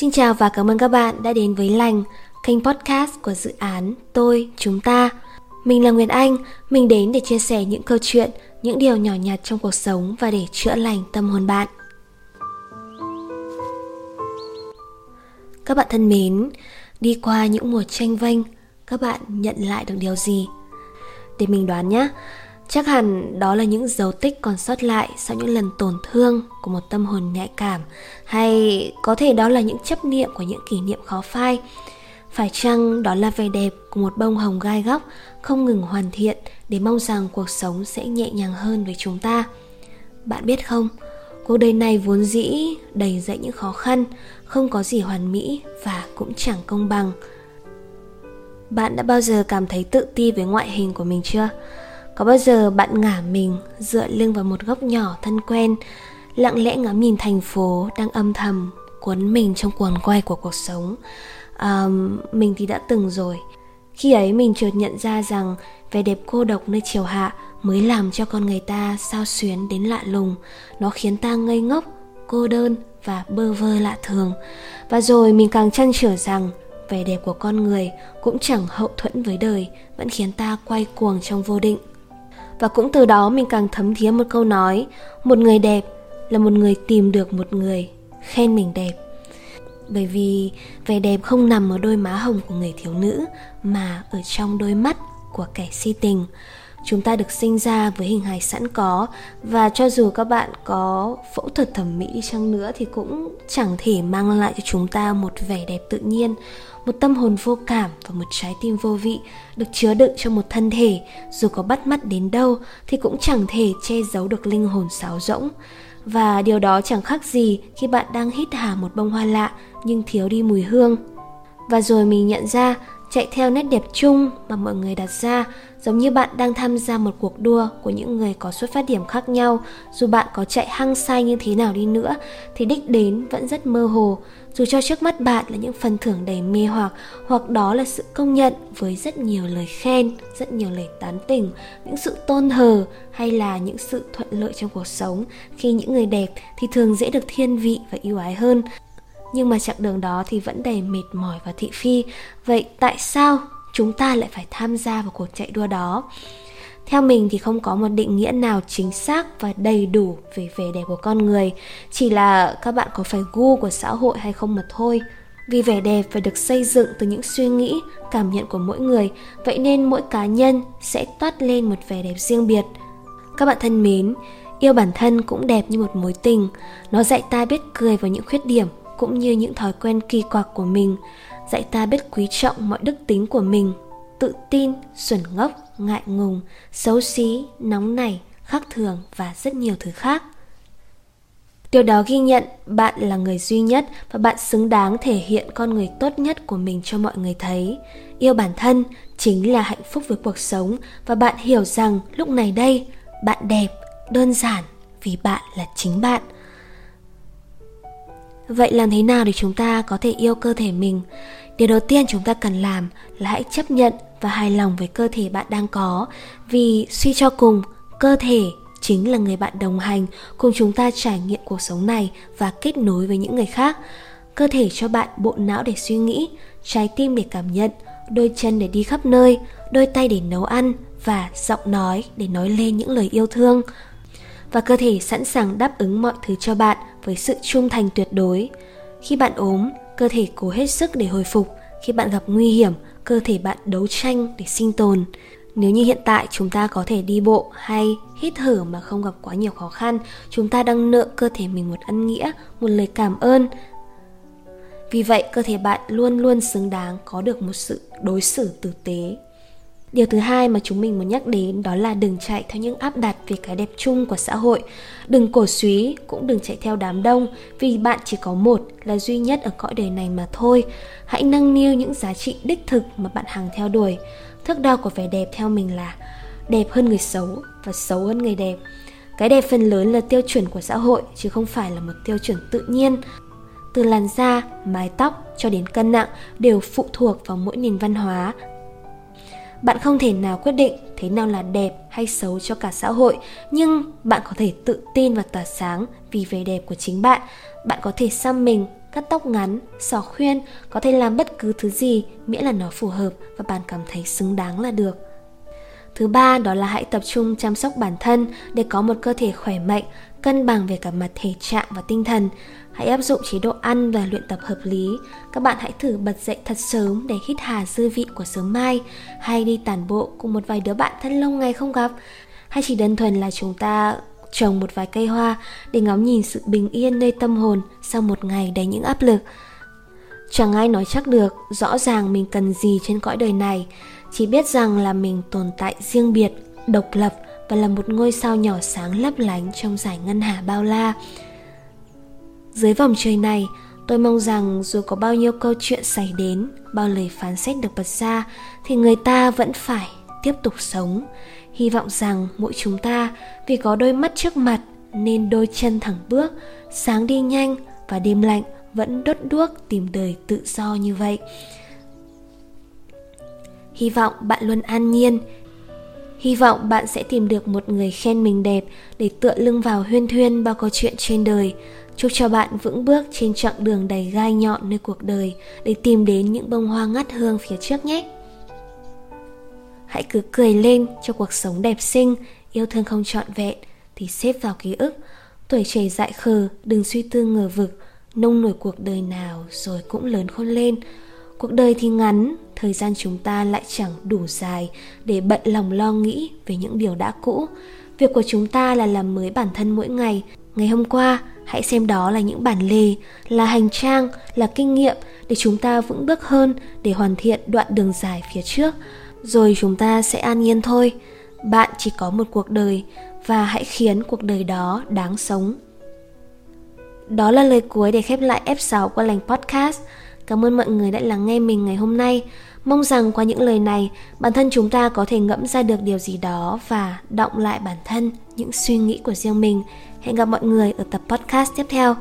Xin chào và cảm ơn các bạn đã đến với Lành, kênh podcast của dự án Tôi, Chúng Ta. Mình là Nguyệt Anh, mình đến để chia sẻ những câu chuyện, những điều nhỏ nhặt trong cuộc sống và để chữa lành tâm hồn bạn. Các bạn thân mến, đi qua những mùa tranh vênh, các bạn nhận lại được điều gì? Để mình đoán nhé, chắc hẳn đó là những dấu tích còn sót lại sau những lần tổn thương của một tâm hồn nhạy cảm. Hay có thể đó là những chấp niệm của những kỷ niệm khó phai. Phải chăng đó là vẻ đẹp của một bông hồng gai góc không ngừng hoàn thiện để mong rằng cuộc sống sẽ nhẹ nhàng hơn với chúng ta? Bạn biết không, cuộc đời này vốn dĩ đầy dẫy những khó khăn, không có gì hoàn mỹ và cũng chẳng công bằng. Bạn đã bao giờ cảm thấy tự ti với ngoại hình của mình chưa? Có bao giờ bạn ngả mình dựa lưng vào một góc nhỏ thân quen lặng lẽ ngắm nhìn thành phố đang âm thầm cuốn mình trong cuồng quay của cuộc sống? À, mình thì đã từng rồi. Khi ấy mình chợt nhận ra rằng vẻ đẹp cô độc nơi chiều hạ mới làm cho con người ta sao xuyến đến lạ lùng. Nó khiến ta ngây ngốc cô đơn và bơ vơ lạ thường. Và rồi mình càng chăn trở rằng vẻ đẹp của con người cũng chẳng hậu thuẫn với đời vẫn khiến ta quay cuồng trong vô định và cũng từ đó mình càng thấm thía một câu nói, một người đẹp là một người tìm được một người khen mình đẹp. Bởi vì vẻ đẹp không nằm ở đôi má hồng của người thiếu nữ, mà ở trong đôi mắt của kẻ si tình chúng ta được sinh ra với hình hài sẵn có. Và cho dù các bạn có phẫu thuật thẩm mỹ đi chăng nữa thì cũng chẳng thể mang lại cho chúng ta một vẻ đẹp tự nhiên, một tâm hồn vô cảm và một trái tim vô vị được chứa đựng trong một thân thể. Dù có bắt mắt đến đâu thì cũng chẳng thể che giấu được linh hồn sáo rỗng. Và điều đó chẳng khác gì khi bạn đang hít hà một bông hoa lạ nhưng thiếu đi mùi hương. Và rồi mình nhận ra chạy theo nét đẹp chung mà mọi người đặt ra, giống như bạn đang tham gia một cuộc đua của những người có xuất phát điểm khác nhau. Dù bạn có chạy hăng say như thế nào đi nữa, thì đích đến vẫn rất mơ hồ. Dù cho trước mắt bạn là những phần thưởng đầy mê hoặc hoặc đó là sự công nhận với rất nhiều lời khen, rất nhiều lời tán tỉnh, những sự tôn hờ hay là những sự thuận lợi trong cuộc sống. Khi những người đẹp thì thường dễ được thiên vị và yêu ái hơn nhưng mà chặng đường đó thì vẫn đầy mệt mỏi và thị phi. Vậy tại sao chúng ta lại phải tham gia vào cuộc chạy đua đó? Theo mình thì không có một định nghĩa nào chính xác và đầy đủ về vẻ đẹp của con người. Chỉ là các bạn có phải gu của xã hội hay không mà thôi. Vì vẻ đẹp phải được xây dựng từ những suy nghĩ, cảm nhận của mỗi người. Vậy nên mỗi cá nhân sẽ toát lên một vẻ đẹp riêng biệt. Các bạn thân mến, yêu bản thân cũng đẹp như một mối tình. Nó dạy ta biết cười vào những khuyết điểm cũng như những thói quen kỳ quặc của mình, dạy ta biết quý trọng mọi đức tính của mình, tự tin, xuẩn ngốc, ngại ngùng, xấu xí, nóng nảy, khác thường và rất nhiều thứ khác. Điều đó ghi nhận bạn là người duy nhất và bạn xứng đáng thể hiện con người tốt nhất của mình cho mọi người thấy. Yêu bản thân chính là hạnh phúc với cuộc sống và bạn hiểu rằng lúc này đây bạn đẹp, đơn giản vì bạn là chính bạn vậy làm thế nào để chúng ta có thể yêu cơ thể mình? Điều đầu tiên chúng ta cần làm là hãy chấp nhận và hài lòng với cơ thể bạn đang có. Vì suy cho cùng, cơ thể chính là người bạn đồng hành cùng chúng ta trải nghiệm cuộc sống này và kết nối với những người khác. Cơ thể cho bạn bộ não để suy nghĩ, trái tim để cảm nhận, đôi chân để đi khắp nơi, đôi tay để nấu ăn và giọng nói để nói lên những lời yêu thương. Và cơ thể sẵn sàng đáp ứng mọi thứ cho bạn với sự trung thành tuyệt đối. Khi bạn ốm, cơ thể cố hết sức để hồi phục. Khi bạn gặp nguy hiểm, cơ thể bạn đấu tranh để sinh tồn. Nếu như hiện tại chúng ta có thể đi bộ hay hít thở mà không gặp quá nhiều khó khăn, chúng ta đang nợ cơ thể mình một ân nghĩa, một lời cảm ơn. Vì vậy, cơ thể bạn luôn luôn xứng đáng có được một sự đối xử tử tế điều thứ hai mà chúng mình muốn nhắc đến đó là đừng chạy theo những áp đặt về cái đẹp chung của xã hội. Đừng cổ suý, cũng đừng chạy theo đám đông, vì bạn chỉ có một là duy nhất ở cõi đời này mà thôi. Hãy nâng niu những giá trị đích thực mà bạn hằng theo đuổi. Thước đo của vẻ đẹp theo mình là đẹp hơn người xấu và xấu hơn người đẹp. Cái đẹp phần lớn là tiêu chuẩn của xã hội, chứ không phải là một tiêu chuẩn tự nhiên. Từ làn da, mái tóc cho đến cân nặng đều phụ thuộc vào mỗi nền văn hóa bạn không thể nào quyết định thế nào là đẹp hay xấu cho cả xã hội nhưng bạn có thể tự tin và tỏa sáng vì vẻ đẹp của chính bạn bạn có thể xăm mình cắt tóc ngắn, xỏ khuyên, có thể làm bất cứ thứ gì miễn là nó phù hợp và bạn cảm thấy xứng đáng là được. Thứ ba đó là hãy tập trung chăm sóc bản thân để có một cơ thể khỏe mạnh, cân bằng về cả mặt thể trạng và tinh thần. Hãy áp dụng chế độ ăn và luyện tập hợp lý. Các bạn hãy thử bật dậy thật sớm để hít hà dư vị của sớm mai, hay đi tản bộ cùng một vài đứa bạn thân lâu ngày không gặp, hay chỉ đơn thuần là chúng ta trồng một vài cây hoa để ngắm nhìn sự bình yên nơi tâm hồn sau một ngày đầy những áp lực. Chẳng ai nói chắc được rõ ràng mình cần gì trên cõi đời này, chỉ biết rằng là mình tồn tại riêng biệt, độc lập và là một ngôi sao nhỏ sáng lấp lánh trong giải ngân hà bao la. Dưới vòng trời này, tôi mong rằng dù có bao nhiêu câu chuyện xảy đến, bao lời phán xét được bật ra, thì người ta vẫn phải tiếp tục sống. Hy vọng rằng mỗi chúng ta vì có đôi mắt trước mặt nên đôi chân thẳng bước, sáng đi nhanh và đêm lạnh vẫn đốt đuốc tìm đời tự do như vậy. Hy vọng bạn luôn an nhiên, Hy vọng bạn sẽ tìm được một người khen mình đẹp để tựa lưng vào huyên thuyên bao câu chuyện trên đời. Chúc cho bạn vững bước trên chặng đường đầy gai nhọn nơi cuộc đời để tìm đến những bông hoa ngắt hương phía trước nhé. Hãy cứ cười lên cho cuộc sống đẹp xinh, yêu thương không trọn vẹn thì xếp vào ký ức. Tuổi trẻ dại khờ, đừng suy tư ngờ vực, nông nổi cuộc đời nào rồi cũng lớn khôn lên. Cuộc đời thì ngắn, thời gian chúng ta lại chẳng đủ dài để bận lòng lo nghĩ về những điều đã cũ. Việc của chúng ta là làm mới bản thân mỗi ngày. Ngày hôm qua, hãy xem đó là những bản lề, là hành trang, là kinh nghiệm để chúng ta vững bước hơn để hoàn thiện đoạn đường dài phía trước. Rồi chúng ta sẽ an nhiên thôi. Bạn chỉ có một cuộc đời và hãy khiến cuộc đời đó đáng sống. Đó là lời cuối để khép lại F6 của lành podcast. Cảm ơn mọi người đã lắng nghe mình ngày hôm nay. Mong rằng qua những lời này, bản thân chúng ta có thể ngẫm ra được điều gì đó và động lại bản thân, những suy nghĩ của riêng mình. Hẹn gặp mọi người ở tập podcast tiếp theo.